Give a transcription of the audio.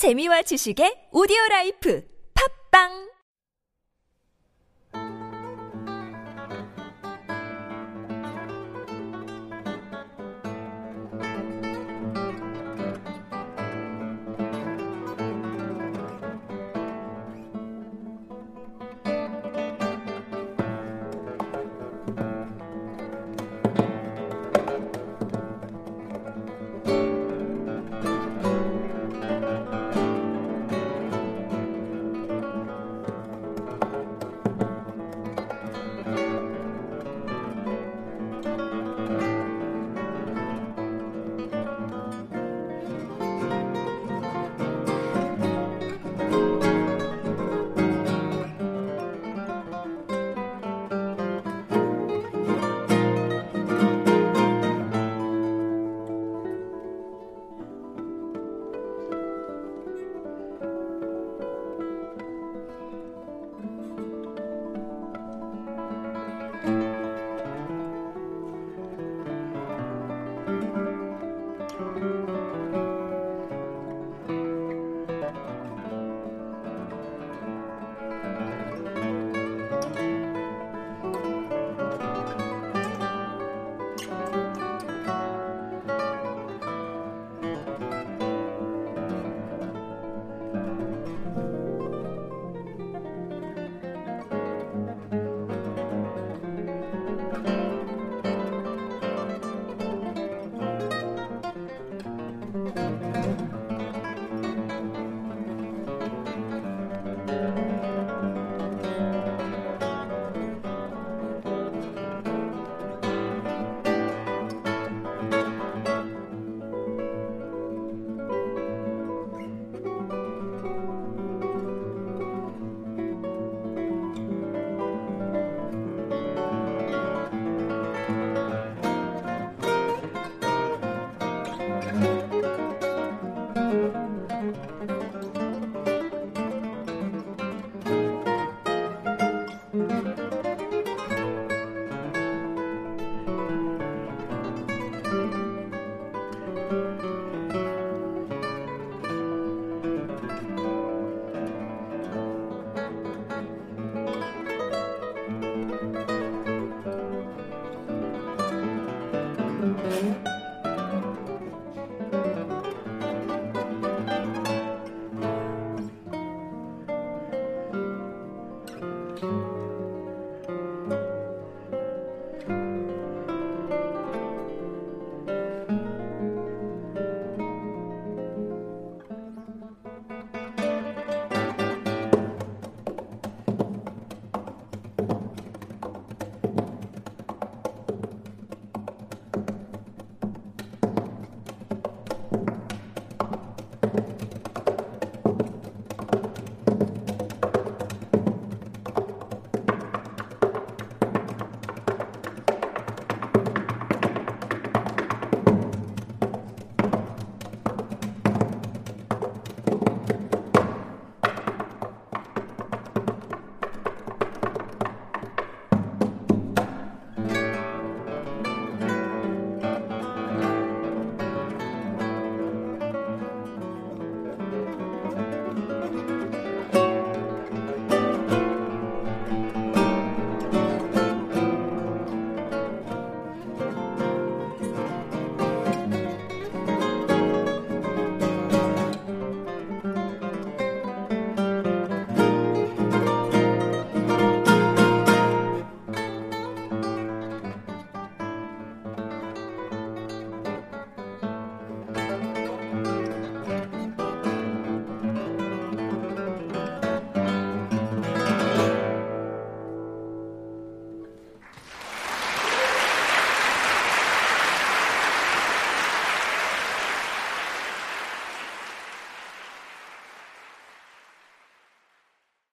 재미와 지식의 오디오 라이프. 팝빵!